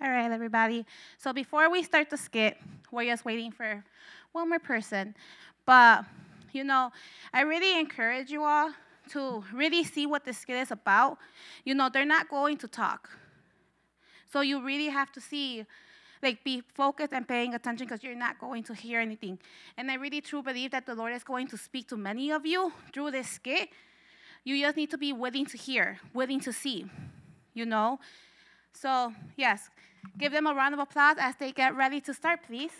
All right, everybody. So before we start the skit, we're just waiting for one more person. But, you know, I really encourage you all to really see what the skit is about. You know, they're not going to talk. So you really have to see, like, be focused and paying attention because you're not going to hear anything. And I really truly believe that the Lord is going to speak to many of you through this skit. You just need to be willing to hear, willing to see, you know? So, yes, give them a round of applause as they get ready to start, please.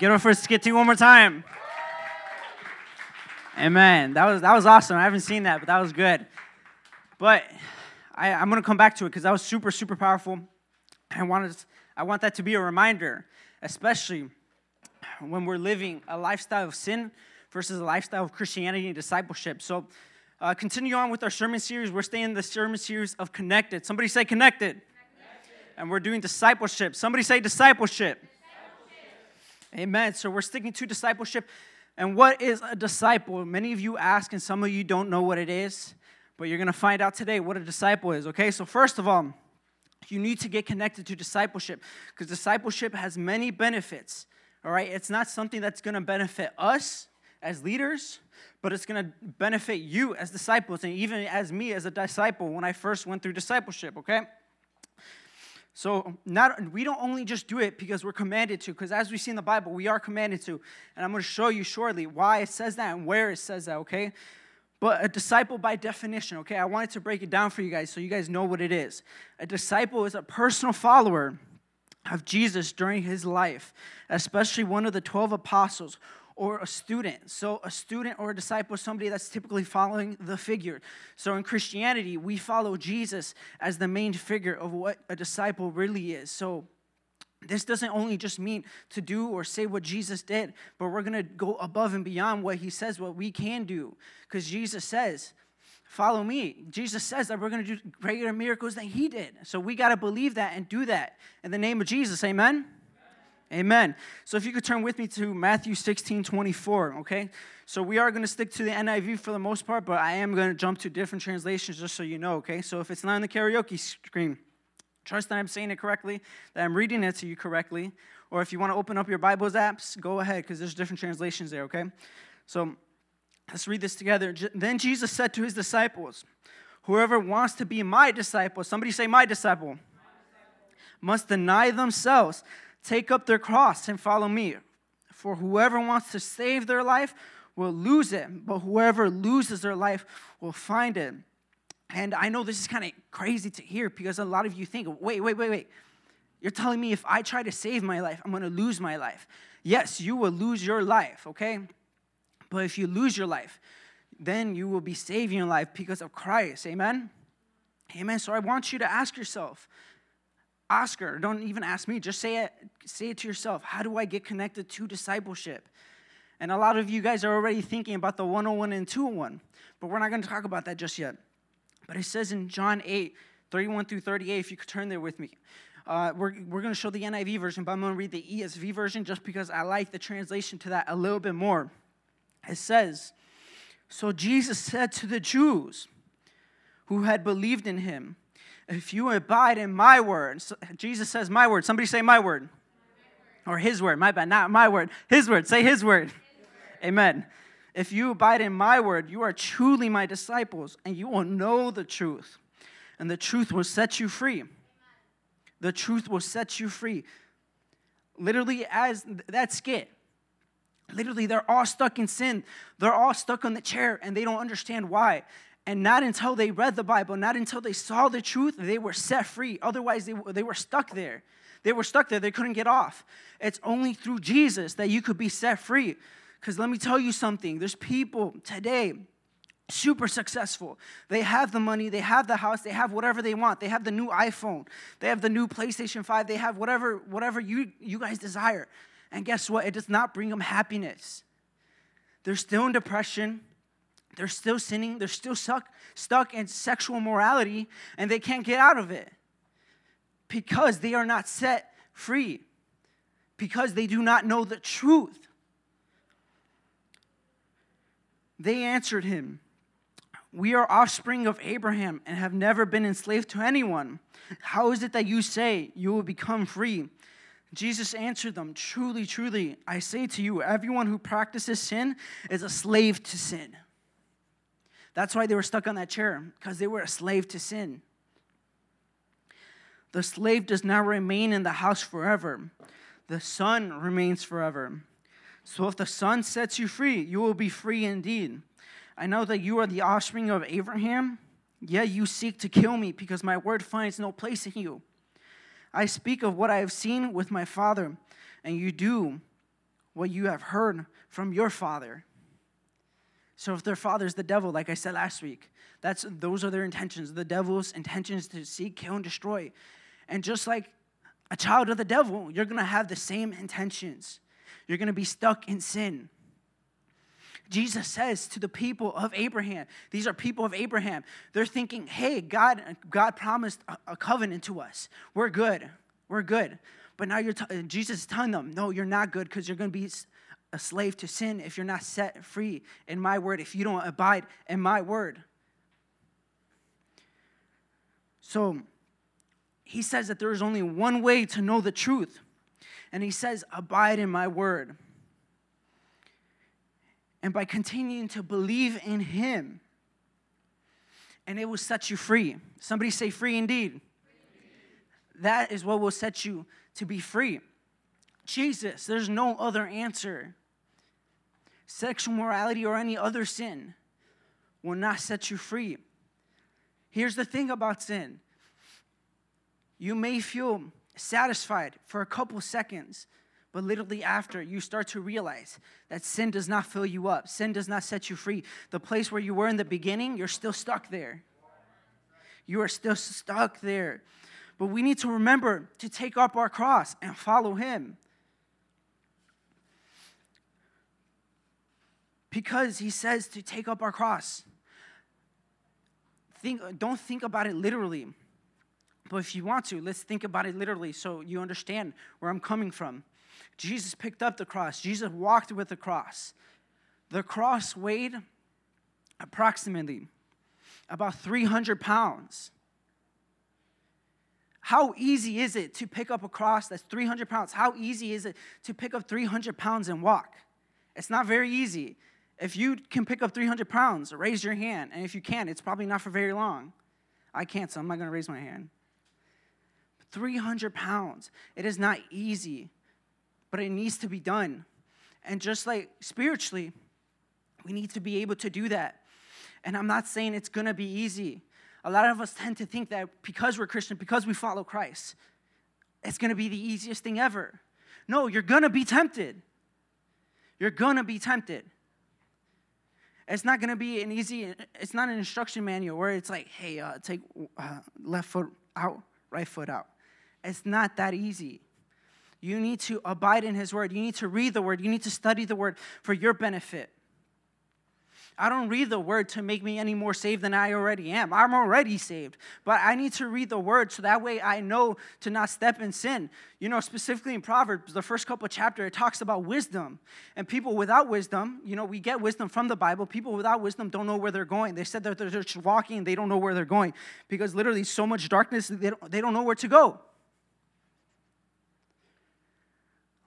Get our first skit to one more time. Amen. That was that was awesome. I haven't seen that, but that was good. But I, I'm gonna come back to it because that was super, super powerful. I wanted I want that to be a reminder, especially when we're living a lifestyle of sin versus a lifestyle of Christianity and discipleship. So uh, continue on with our sermon series. We're staying in the sermon series of connected. Somebody say connected. And we're doing discipleship. Somebody say discipleship. Amen. So we're sticking to discipleship. And what is a disciple? Many of you ask, and some of you don't know what it is, but you're going to find out today what a disciple is, okay? So, first of all, you need to get connected to discipleship because discipleship has many benefits, all right? It's not something that's going to benefit us as leaders, but it's going to benefit you as disciples and even as me as a disciple when I first went through discipleship, okay? So not we don't only just do it because we're commanded to, because as we see in the Bible, we are commanded to. And I'm going to show you shortly why it says that and where it says that, okay? But a disciple by definition, okay? I wanted to break it down for you guys so you guys know what it is. A disciple is a personal follower of Jesus during his life, especially one of the 12 apostles or a student. So, a student or a disciple is somebody that's typically following the figure. So, in Christianity, we follow Jesus as the main figure of what a disciple really is. So, this doesn't only just mean to do or say what Jesus did, but we're going to go above and beyond what he says, what we can do. Because Jesus says, Follow me. Jesus says that we're going to do greater miracles than he did. So we got to believe that and do that in the name of Jesus. Amen? Amen. So if you could turn with me to Matthew 16 24, okay? So we are going to stick to the NIV for the most part, but I am going to jump to different translations just so you know, okay? So if it's not on the karaoke screen, trust that I'm saying it correctly, that I'm reading it to you correctly. Or if you want to open up your Bible's apps, go ahead, because there's different translations there, okay? So let's read this together. Then Jesus said to his disciples, Whoever wants to be my disciple, somebody say, My disciple, must deny themselves, take up their cross, and follow me. For whoever wants to save their life will lose it, but whoever loses their life will find it. And I know this is kind of crazy to hear because a lot of you think, wait, wait, wait, wait. You're telling me if I try to save my life, I'm going to lose my life. Yes, you will lose your life, okay? But if you lose your life, then you will be saving your life because of Christ. Amen? Amen. So I want you to ask yourself, Oscar, don't even ask me, just say it, say it to yourself. How do I get connected to discipleship? And a lot of you guys are already thinking about the 101 and 201, but we're not going to talk about that just yet. But it says in John 8, 31 through 38, if you could turn there with me. Uh, we're we're going to show the NIV version, but I'm going to read the ESV version just because I like the translation to that a little bit more. It says, So Jesus said to the Jews who had believed in him, If you abide in my word, so Jesus says, My word. Somebody say, My word. Or his word, my bad, not my word. His word, say his word. His word. Amen. If you abide in my word, you are truly my disciples, and you will know the truth, and the truth will set you free. The truth will set you free. Literally, as that skit, literally, they're all stuck in sin. They're all stuck on the chair, and they don't understand why. And not until they read the Bible, not until they saw the truth, they were set free. Otherwise, they, they were stuck there. They were stuck there. They couldn't get off. It's only through Jesus that you could be set free. Because let me tell you something there's people today super successful. They have the money, they have the house, they have whatever they want. They have the new iPhone, they have the new PlayStation 5, they have whatever whatever you you guys desire. And guess what? It does not bring them happiness. They're still in depression. They're still sinning. They're still stuck, stuck in sexual morality and they can't get out of it because they are not set free, because they do not know the truth. They answered him, We are offspring of Abraham and have never been enslaved to anyone. How is it that you say you will become free? Jesus answered them, Truly, truly, I say to you, everyone who practices sin is a slave to sin. That's why they were stuck on that chair, because they were a slave to sin. The slave does not remain in the house forever, the son remains forever. So if the Son sets you free, you will be free indeed. I know that you are the offspring of Abraham, yet you seek to kill me because my word finds no place in you. I speak of what I have seen with my father, and you do what you have heard from your father. So if their father is the devil, like I said last week, that's those are their intentions. The devil's intentions to seek, kill, and destroy. And just like a child of the devil, you're gonna have the same intentions. You're to be stuck in sin. Jesus says to the people of Abraham, these are people of Abraham. They're thinking, hey, God, God promised a, covenant to us. We're good. We're good. But now you're t- Jesus is telling them, no, you're not good because you're going to be a slave to sin if you're not set free in my word, if you don't abide in my word. So he says that there is only one way to know the truth. And he says, Abide in my word. And by continuing to believe in him, and it will set you free. Somebody say, free indeed. free. That is what will set you to be free. Jesus, there's no other answer. Sexual morality or any other sin will not set you free. Here's the thing about sin you may feel satisfied for a couple seconds, but literally after, you start to realize that sin does not fill you up. Sin does not set you free. The place where you were in the beginning, you're still stuck there. You are still stuck there. But we need to remember to take up our cross and follow him. Because he says to take up our cross. Think, don't think about it literally. But if you want to, let's think about it literally so you understand where I'm coming from. Jesus picked up the cross, Jesus walked with the cross. The cross weighed approximately about 300 pounds. How easy is it to pick up a cross that's 300 pounds? How easy is it to pick up 300 pounds and walk? It's not very easy. If you can pick up 300 pounds, raise your hand. And if you can't, it's probably not for very long. I can't, so I'm not going to raise my hand. 300 pounds. It is not easy, but it needs to be done. And just like spiritually, we need to be able to do that. And I'm not saying it's going to be easy. A lot of us tend to think that because we're Christian, because we follow Christ, it's going to be the easiest thing ever. No, you're going to be tempted. You're going to be tempted. It's not going to be an easy, it's not an instruction manual where it's like, hey, uh, take uh, left foot out, right foot out. It's not that easy. You need to abide in His Word. You need to read the Word. You need to study the Word for your benefit. I don't read the word to make me any more saved than I already am. I'm already saved. But I need to read the word so that way I know to not step in sin. You know, specifically in Proverbs, the first couple chapter, it talks about wisdom. And people without wisdom, you know, we get wisdom from the Bible. People without wisdom don't know where they're going. They said that they're just walking they don't know where they're going because literally so much darkness, they don't, they don't know where to go.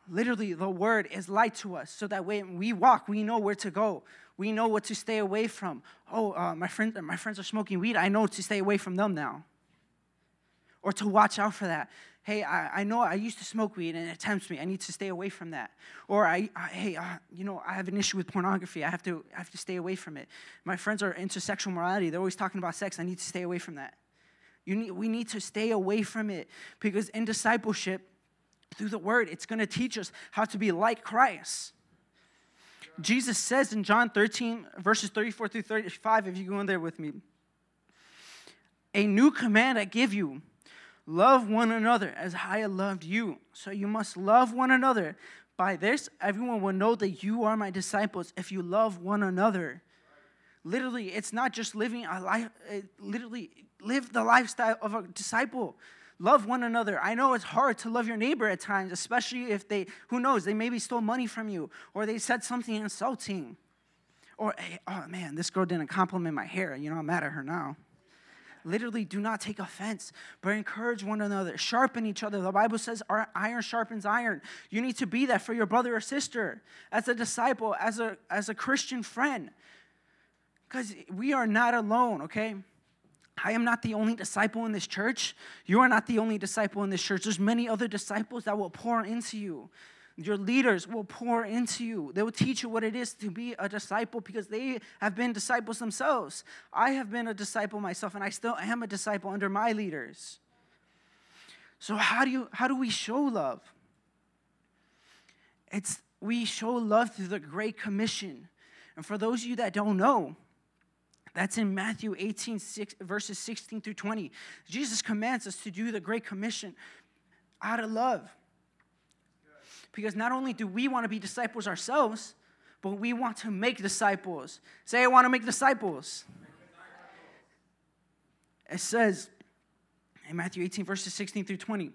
Literally, the word is light to us so that when we walk, we know where to go. We know what to stay away from. Oh, uh, my, friend, my friends are smoking weed. I know to stay away from them now. Or to watch out for that. Hey, I, I know I used to smoke weed and it tempts me. I need to stay away from that. Or, I, I hey, uh, you know, I have an issue with pornography. I have, to, I have to stay away from it. My friends are into sexual morality. They're always talking about sex. I need to stay away from that. You need, we need to stay away from it because in discipleship, through the word, it's going to teach us how to be like Christ. Jesus says in John 13, verses 34 through 35, if you go in there with me, a new command I give you love one another as I have loved you. So you must love one another. By this, everyone will know that you are my disciples if you love one another. Literally, it's not just living a life, literally, live the lifestyle of a disciple. Love one another. I know it's hard to love your neighbor at times, especially if they, who knows, they maybe stole money from you or they said something insulting. Or, hey, oh man, this girl didn't compliment my hair. You know, I'm mad at her now. Literally, do not take offense, but encourage one another, sharpen each other. The Bible says iron sharpens iron. You need to be that for your brother or sister, as a disciple, as a, as a Christian friend. Because we are not alone, okay? I am not the only disciple in this church. You are not the only disciple in this church. There's many other disciples that will pour into you. Your leaders will pour into you. They will teach you what it is to be a disciple because they have been disciples themselves. I have been a disciple myself, and I still am a disciple under my leaders. So how do you how do we show love? It's we show love through the Great Commission. And for those of you that don't know, that's in Matthew 18, 6, verses 16 through 20. Jesus commands us to do the Great Commission out of love. Because not only do we want to be disciples ourselves, but we want to make disciples. Say, I want to make disciples. It says in Matthew 18, verses 16 through 20.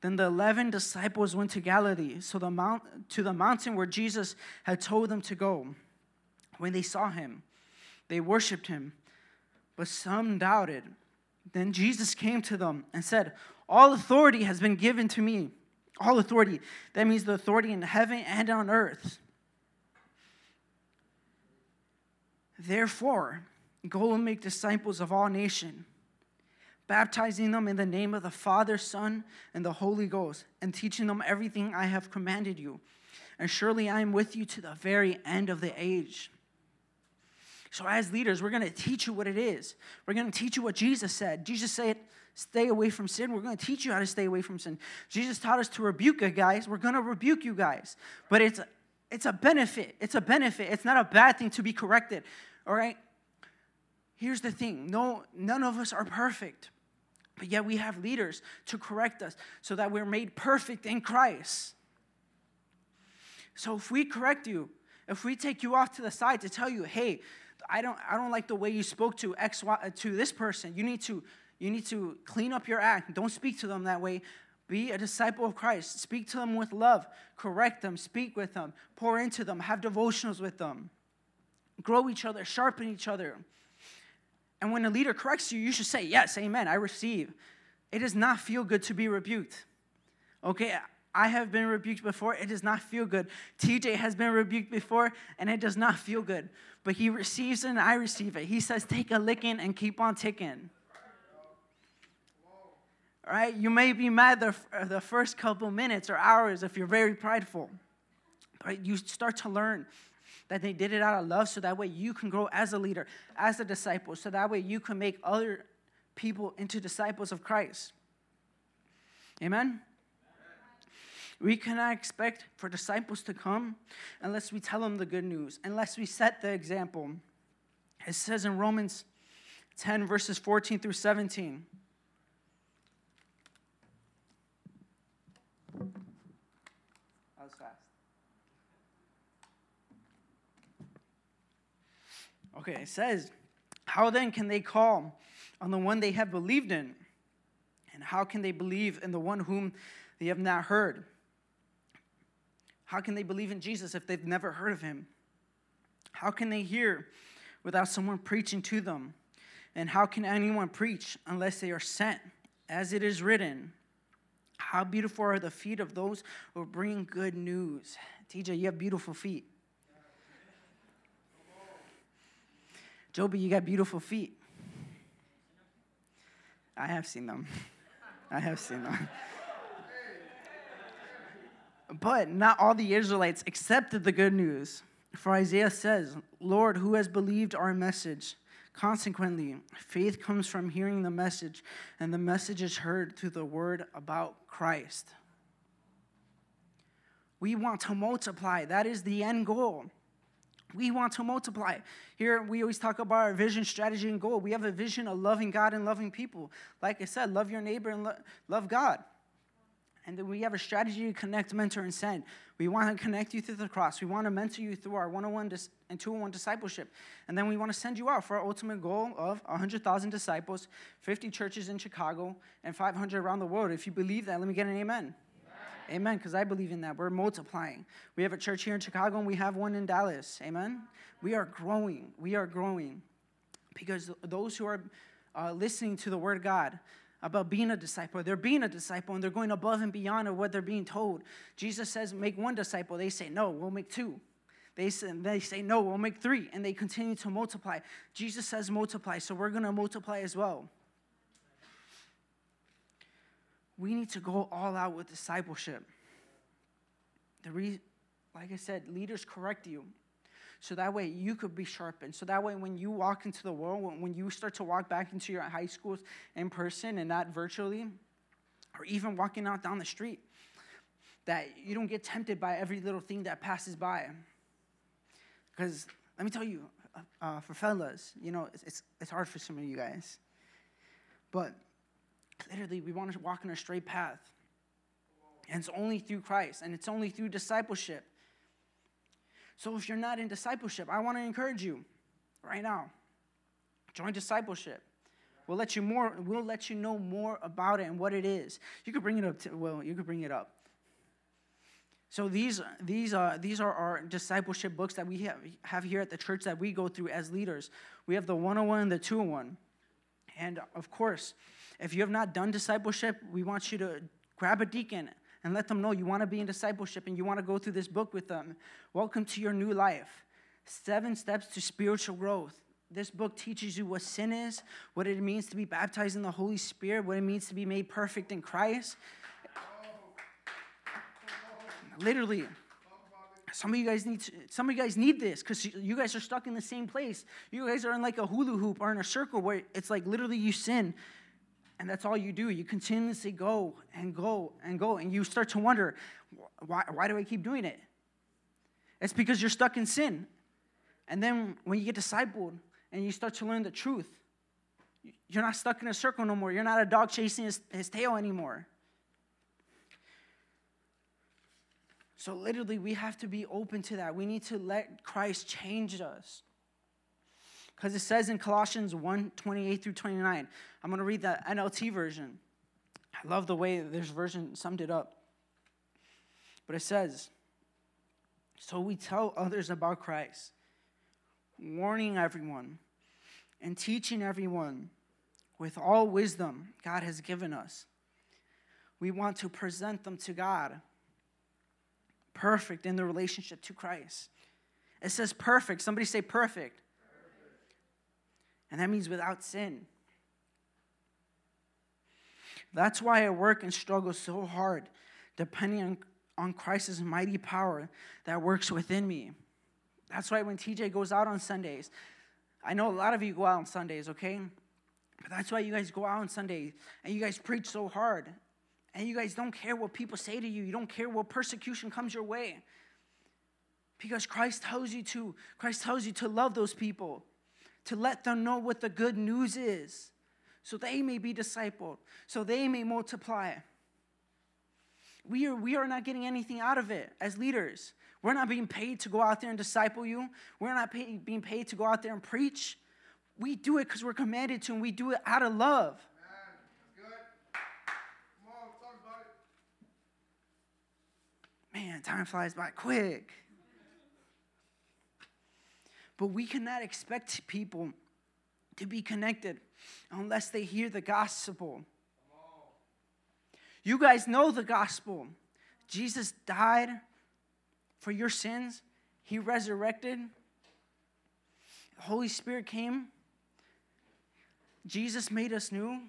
Then the eleven disciples went to Galilee, so the mount, to the mountain where Jesus had told them to go. When they saw him, they worshiped him, but some doubted. Then Jesus came to them and said, All authority has been given to me. All authority. That means the authority in heaven and on earth. Therefore, go and make disciples of all nations, baptizing them in the name of the Father, Son, and the Holy Ghost, and teaching them everything I have commanded you. And surely I am with you to the very end of the age. So, as leaders, we're going to teach you what it is. We're going to teach you what Jesus said. Jesus said, stay away from sin. We're going to teach you how to stay away from sin. Jesus taught us to rebuke you guys. We're going to rebuke you guys. But it's, it's a benefit. It's a benefit. It's not a bad thing to be corrected. All right? Here's the thing no, none of us are perfect. But yet we have leaders to correct us so that we're made perfect in Christ. So if we correct you, if we take you off to the side to tell you, hey, I don't, I don't like the way you spoke to X, y, uh, to this person. You need to, you need to clean up your act. Don't speak to them that way. Be a disciple of Christ. Speak to them with love. Correct them. Speak with them. Pour into them. Have devotionals with them. Grow each other. Sharpen each other. And when a leader corrects you, you should say, Yes, amen, I receive. It does not feel good to be rebuked. Okay, I have been rebuked before. It does not feel good. TJ has been rebuked before, and it does not feel good. But he receives it, and I receive it. He says, Take a licking and keep on ticking. All right, you may be mad the, the first couple minutes or hours if you're very prideful, but you start to learn that they did it out of love so that way you can grow as a leader, as a disciple, so that way you can make other people into disciples of Christ. Amen? We cannot expect for disciples to come unless we tell them the good news, unless we set the example. It says in Romans 10, verses 14 through 17. That was fast. Okay, it says, How then can they call on the one they have believed in? And how can they believe in the one whom they have not heard? How can they believe in Jesus if they've never heard of him? How can they hear without someone preaching to them? And how can anyone preach unless they are sent? As it is written, how beautiful are the feet of those who bring good news. TJ, you have beautiful feet. Joby, you got beautiful feet. I have seen them. I have seen them. But not all the Israelites accepted the good news. For Isaiah says, Lord, who has believed our message? Consequently, faith comes from hearing the message, and the message is heard through the word about Christ. We want to multiply. That is the end goal. We want to multiply. Here, we always talk about our vision, strategy, and goal. We have a vision of loving God and loving people. Like I said, love your neighbor and lo- love God. And then we have a strategy to connect, mentor, and send. We want to connect you through the cross. We want to mentor you through our 101 dis- and 201 discipleship. And then we want to send you out for our ultimate goal of 100,000 disciples, 50 churches in Chicago, and 500 around the world. If you believe that, let me get an amen. Amen, because I believe in that. We're multiplying. We have a church here in Chicago and we have one in Dallas. Amen. We are growing. We are growing because those who are uh, listening to the word of God about being a disciple, they're being a disciple and they're going above and beyond of what they're being told. Jesus says, make one disciple. They say, no, we'll make two. They say, they say, no, we'll make three. And they continue to multiply. Jesus says, multiply. So we're going to multiply as well. we need to go all out with discipleship. The re- like I said, leaders correct you. So that way you could be sharpened. So that way when you walk into the world, when, you start to walk back into your high schools in person and not virtually, or even walking out down the street, that you don't get tempted by every little thing that passes by. Because let me tell you, uh, for fellas, you know, it's, it's, it's hard for some of you guys. But literally, we want to walk in a straight path. And it's only through Christ, and it's only through discipleship. So if you're not in discipleship, I want to encourage you right now. Join discipleship. We'll let you more, we'll let you know more about it and what it is. You could bring it up to, well, you could bring it up. So these, these, are these are our discipleship books that we have, have here at the church that we go through as leaders. We have the 101 and the 201. And of course, if you have not done discipleship, we want you to grab a deacon and let them know you want to be in discipleship and you want to go through this book with them. Welcome to your new life. Seven steps to spiritual growth. This book teaches you what sin is, what it means to be baptized in the Holy Spirit, what it means to be made perfect in Christ. Literally, some of you guys need to, some of you guys need this because you guys are stuck in the same place. You guys are in like a hula hoop or in a circle where it's like literally you sin and that's all you do. You continuously go and go and go, and you start to wonder, why, why do I keep doing it? It's because you're stuck in sin. And then when you get discipled and you start to learn the truth, You're not stuck in a circle no more. You're not a dog chasing his, his tail anymore. So, literally, we have to be open to that. We need to let Christ change us. Because it says in Colossians 1 28 through 29, I'm going to read the NLT version. I love the way this version summed it up. But it says, So we tell others about Christ, warning everyone and teaching everyone with all wisdom God has given us. We want to present them to God, perfect in the relationship to Christ. It says perfect. Somebody say perfect. And that means without sin. That's why I work and struggle so hard, depending on, on Christ's mighty power that works within me. That's why when TJ goes out on Sundays, I know a lot of you go out on Sundays, okay? But that's why you guys go out on Sunday and you guys preach so hard. And you guys don't care what people say to you. You don't care what persecution comes your way. Because Christ tells you to. Christ tells you to love those people to let them know what the good news is, so they may be discipled, so they may multiply. We are, we are not getting anything out of it as leaders. We're not being paid to go out there and disciple you. We're not pay, being paid to go out there and preach. We do it because we're commanded to, and we do it out of love. Man, time flies by quick. But we cannot expect people to be connected unless they hear the gospel. You guys know the gospel. Jesus died for your sins, He resurrected, Holy Spirit came. Jesus made us new.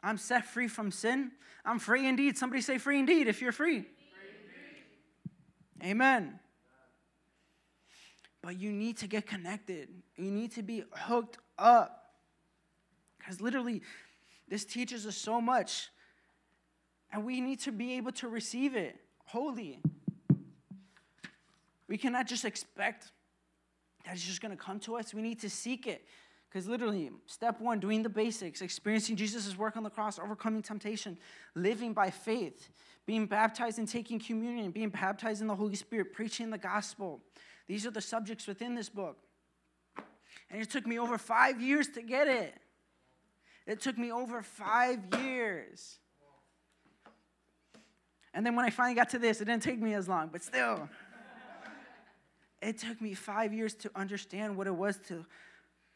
I'm set free from sin. I'm free indeed. Somebody say free indeed if you're free. free Amen. But you need to get connected. You need to be hooked up. Because literally, this teaches us so much. And we need to be able to receive it wholly. We cannot just expect that it's just going to come to us. We need to seek it. Because literally, step one, doing the basics, experiencing Jesus' work on the cross, overcoming temptation, living by faith, being baptized and taking communion, being baptized in the Holy Spirit, preaching the gospel, these are the subjects within this book. And it took me over five years to get it. It took me over five years. And then when I finally got to this, it didn't take me as long, but still. it took me five years to understand what it was to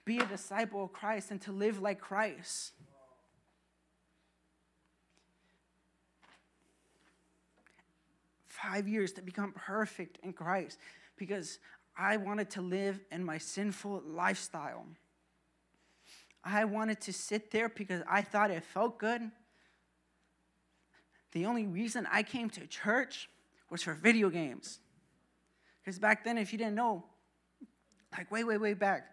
be a disciple of Christ and to live like Christ. Five years to become perfect in Christ because I wanted to live in my sinful lifestyle. I wanted to sit there because I thought it felt good. The only reason I came to church was for video games. Because back then, if you didn't know, like way, way, way back,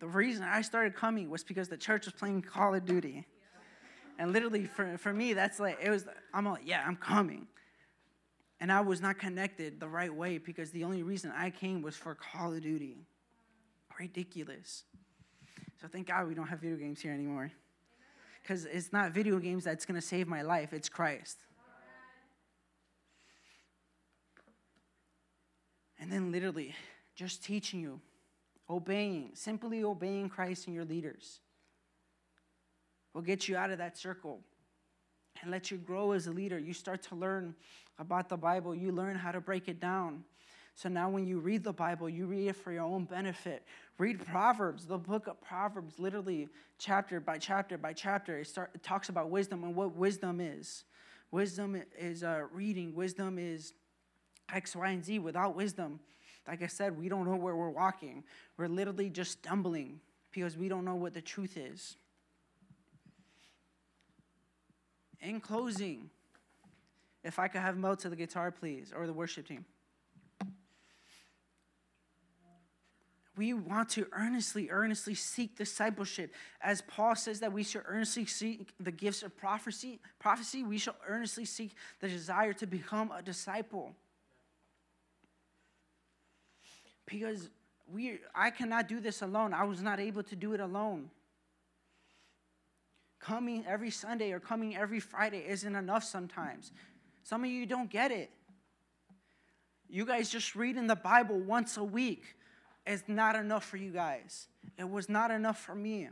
the reason I started coming was because the church was playing Call of Duty. And literally, for, for me, that's like, it was, I'm like, yeah, I'm coming. And I was not connected the right way because the only reason I came was for Call of Duty. Ridiculous. So thank God we don't have video games here anymore. Because it's not video games that's going to save my life, it's Christ. And then literally, just teaching you, obeying, simply obeying Christ and your leaders will get you out of that circle and let you grow as a leader. You start to learn about the Bible, you learn how to break it down. So now, when you read the Bible, you read it for your own benefit. Read Proverbs, the book of Proverbs, literally chapter by chapter by chapter. It, start, it talks about wisdom and what wisdom is. Wisdom is uh, reading, wisdom is X, Y, and Z. Without wisdom, like I said, we don't know where we're walking. We're literally just stumbling because we don't know what the truth is. In closing, if I could have Mo to the guitar, please, or the worship team. We want to earnestly, earnestly seek discipleship. As Paul says that we should earnestly seek the gifts of prophecy, prophecy, we shall earnestly seek the desire to become a disciple. Because we I cannot do this alone. I was not able to do it alone. Coming every Sunday or coming every Friday isn't enough sometimes. Some of you don't get it. You guys just reading the Bible once a week is not enough for you guys. It was not enough for me.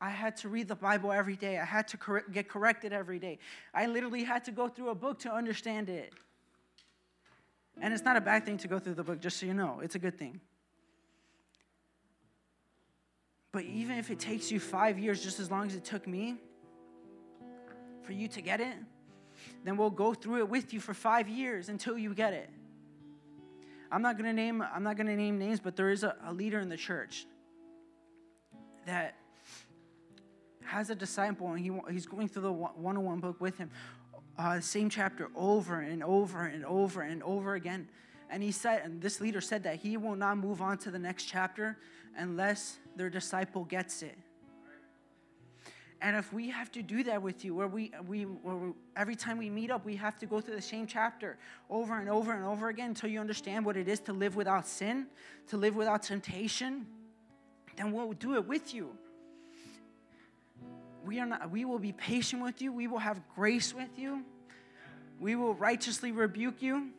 I had to read the Bible every day. I had to cor- get corrected every day. I literally had to go through a book to understand it. And it's not a bad thing to go through the book, just so you know. It's a good thing. But even if it takes you five years, just as long as it took me for you to get it, then we'll go through it with you for five years until you get it. I'm not gonna name I'm not gonna name names, but there is a, a leader in the church that has a disciple and he, he's going through the one-on-one book with him uh, same chapter over and over and over and over again and he said and this leader said that he will not move on to the next chapter unless their disciple gets it and if we have to do that with you, where we, we, where we, every time we meet up, we have to go through the same chapter over and over and over again until you understand what it is to live without sin, to live without temptation, then we'll do it with you. We, are not, we will be patient with you. We will have grace with you. We will righteously rebuke you.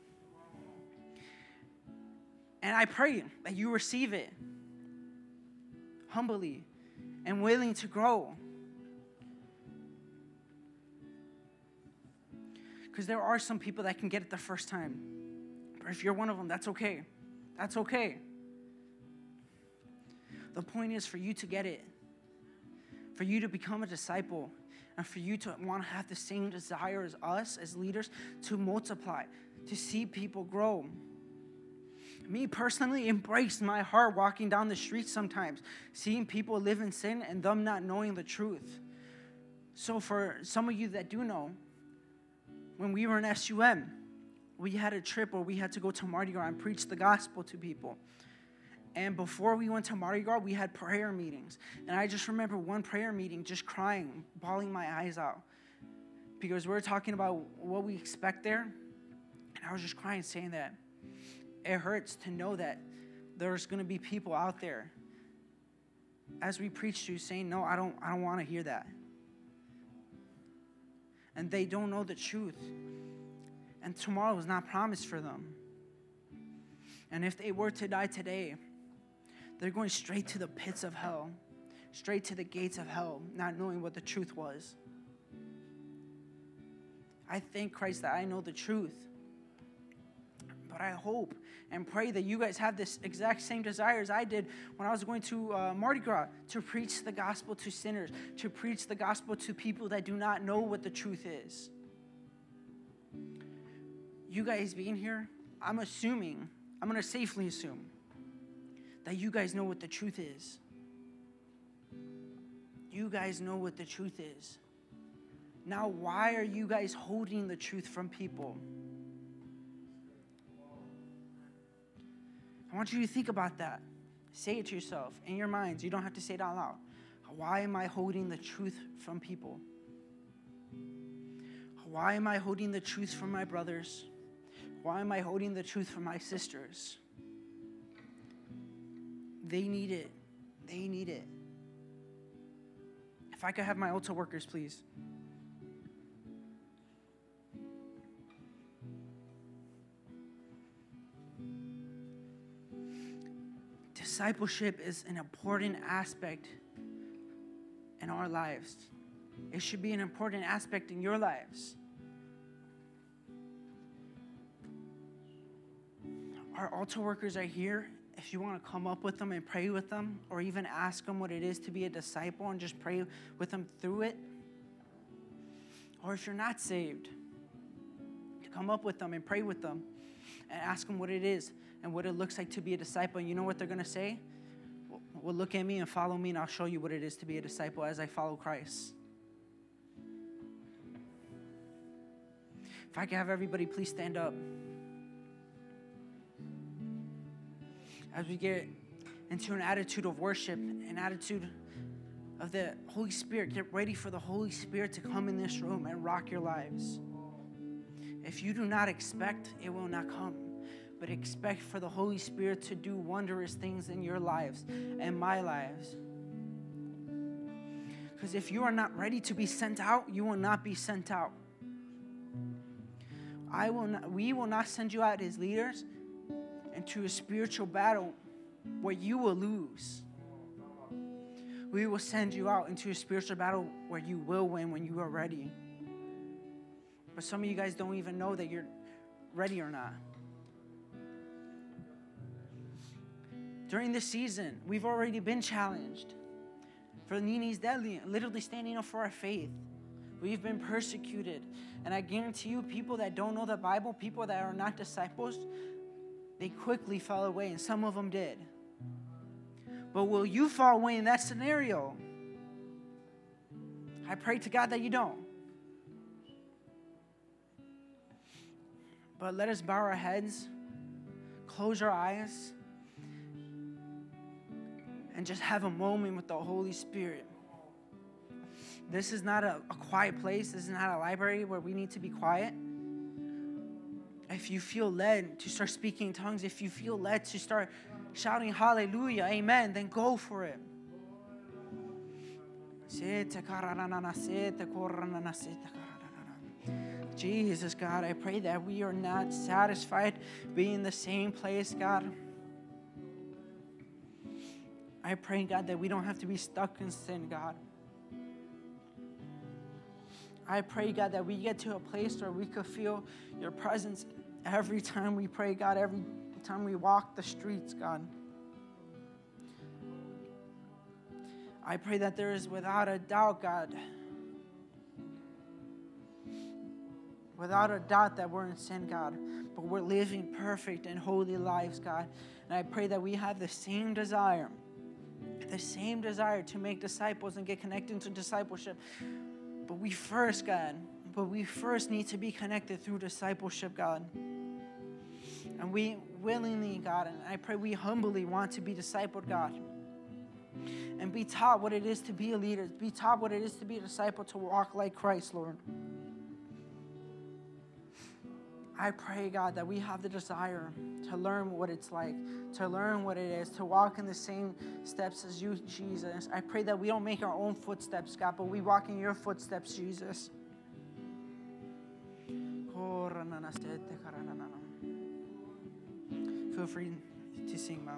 And I pray that you receive it humbly and willing to grow. Because there are some people that can get it the first time. But if you're one of them, that's okay. That's okay. The point is for you to get it, for you to become a disciple, and for you to want to have the same desire as us as leaders to multiply, to see people grow. Me personally embraced my heart walking down the street sometimes, seeing people live in sin and them not knowing the truth. So, for some of you that do know, when we were in SUM, we had a trip where we had to go to Mardi Gras and preach the gospel to people. And before we went to Mardi Gras, we had prayer meetings. And I just remember one prayer meeting just crying, bawling my eyes out. Because we are talking about what we expect there. And I was just crying, saying that it hurts to know that there's going to be people out there as we preach to saying, No, I don't, I don't want to hear that and they don't know the truth. And tomorrow is not promised for them. And if they were to die today, they're going straight to the pits of hell, straight to the gates of hell, not knowing what the truth was. I thank Christ that I know the truth. But I hope and pray that you guys have this exact same desire as I did when I was going to uh, Mardi Gras to preach the gospel to sinners, to preach the gospel to people that do not know what the truth is. You guys being here, I'm assuming, I'm going to safely assume that you guys know what the truth is. You guys know what the truth is. Now, why are you guys holding the truth from people? I want you to think about that. Say it to yourself in your minds. You don't have to say it out loud. Why am I holding the truth from people? Why am I holding the truth from my brothers? Why am I holding the truth from my sisters? They need it. They need it. If I could have my altar workers, please. Discipleship is an important aspect in our lives. It should be an important aspect in your lives. Our altar workers are here. If you want to come up with them and pray with them, or even ask them what it is to be a disciple and just pray with them through it. Or if you're not saved, to come up with them and pray with them and ask them what it is and what it looks like to be a disciple. And you know what they're going to say? Well, look at me and follow me, and I'll show you what it is to be a disciple as I follow Christ. If I could have everybody please stand up. As we get into an attitude of worship, an attitude of the Holy Spirit, get ready for the Holy Spirit to come in this room and rock your lives. If you do not expect, it will not come but expect for the Holy Spirit to do wondrous things in your lives and my lives. Because if you are not ready to be sent out, you will not be sent out. I will not, we will not send you out as leaders into a spiritual battle where you will lose. We will send you out into a spiritual battle where you will win when you are ready. But some of you guys don't even know that you're ready or not. During this season, we've already been challenged for Nini's deadly, literally standing up for our faith. We've been persecuted. And I guarantee you, people that don't know the Bible, people that are not disciples, they quickly fell away, and some of them did. But will you fall away in that scenario? I pray to God that you don't. But let us bow our heads, close our eyes, and just have a moment with the Holy Spirit. This is not a, a, quiet place. This is not a library where we need to be quiet. If you feel led to start speaking in tongues, if you feel led to start shouting hallelujah, amen, then go for it. Jesus, God, I pray that we are not satisfied being in the same place, God. I pray, God, that we don't have to be stuck in sin, God. I pray, God, that we get to a place where we could feel your presence every time we pray, God, every time we walk the streets, God. I pray that there is without a doubt, God, without a doubt that we're in sin, God, but we're living perfect and holy lives, God. And I pray that we have the same desire, the same desire to make disciples and get connected to discipleship. But we first, God, but we first need to be connected through discipleship, God. And we willingly, God, and I pray we humbly want to be discipled, God. And be taught what it is to be a leader, be taught what it is to be a disciple, to walk like Christ, Lord. I pray, God, that we have the desire to learn what it's like, to learn what it is, to walk in the same steps as you, Jesus. I pray that we don't make our own footsteps, God, but we walk in your footsteps, Jesus. Feel free to sing, Mel.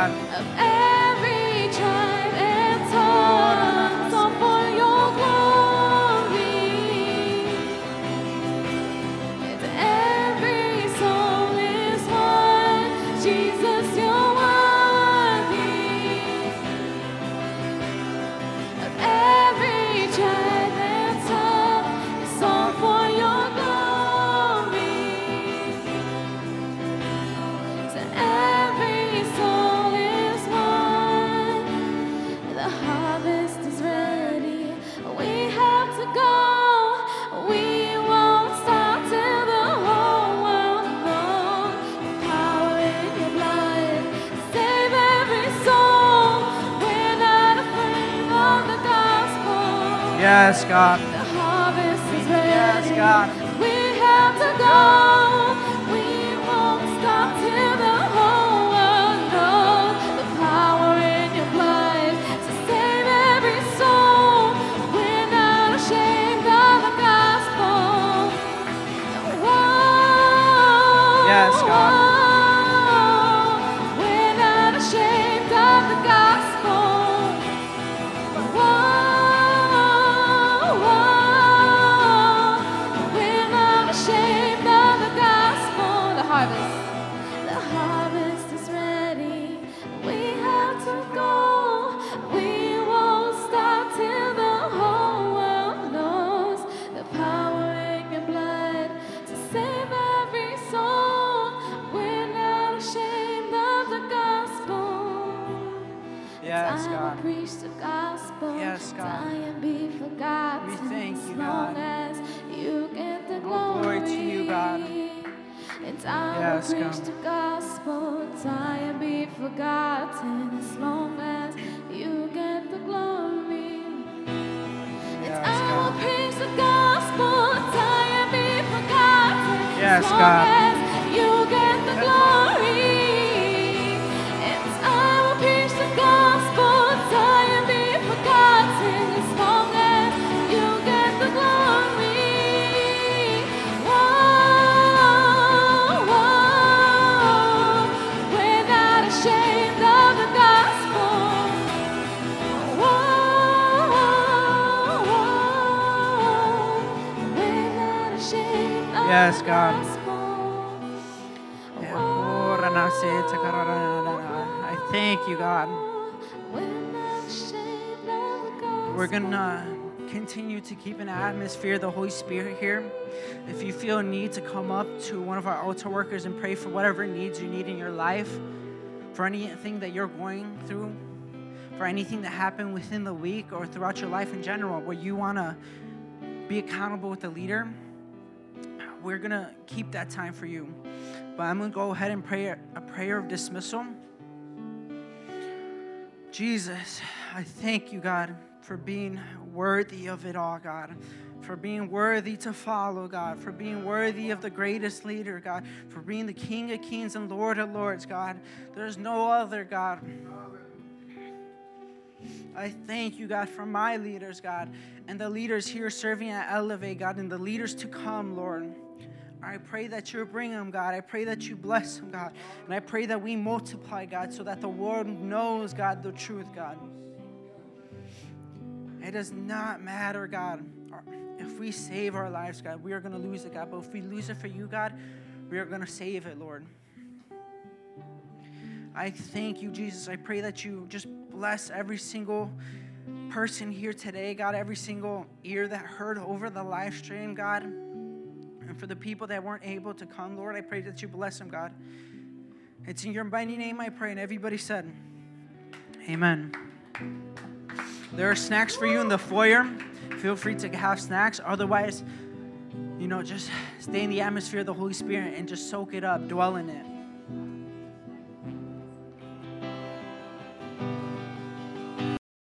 Yes, God. The harvest is Yes. God. We have to go. And I Yes, will preach the gospel. And be forgotten as long as you get the glory. And Yes, I will God. preach the gospel. And be forgotten Yes, God. God. Oh. I thank you, God. We're going to continue to keep an atmosphere of the Holy Spirit here. If you feel a need to come up to one of our altar workers and pray for whatever needs you need in your life, for anything that you're going through, for anything that happened within the week or throughout your life in general, where you want to be accountable with the leader, we're going to keep that time for you. But I'm going to go ahead and pray a prayer of dismissal. Jesus, I thank you, God, for being worthy of it all, God. For being worthy to follow, God. For being worthy of the greatest leader, God. For being the King of kings and Lord of lords, God. There's no other, God. I thank you, God, for my leaders, God, and the leaders here serving at Elevate, God, and the leaders to come, Lord. I pray that you bring them, God. I pray that you bless them, God. And I pray that we multiply, God, so that the world knows, God, the truth, God. It does not matter, God, if we save our lives, God. We are going to lose it, God. But if we lose it for you, God, we are going to save it, Lord. I thank you, Jesus. I pray that you just bless every single person here today, God, every single ear that heard over the live stream, God. And for the people that weren't able to come, Lord, I pray that you bless them, God. It's in your mighty name I pray. And everybody said, Amen. There are snacks for you in the foyer. Feel free to have snacks. Otherwise, you know, just stay in the atmosphere of the Holy Spirit and just soak it up, dwell in it.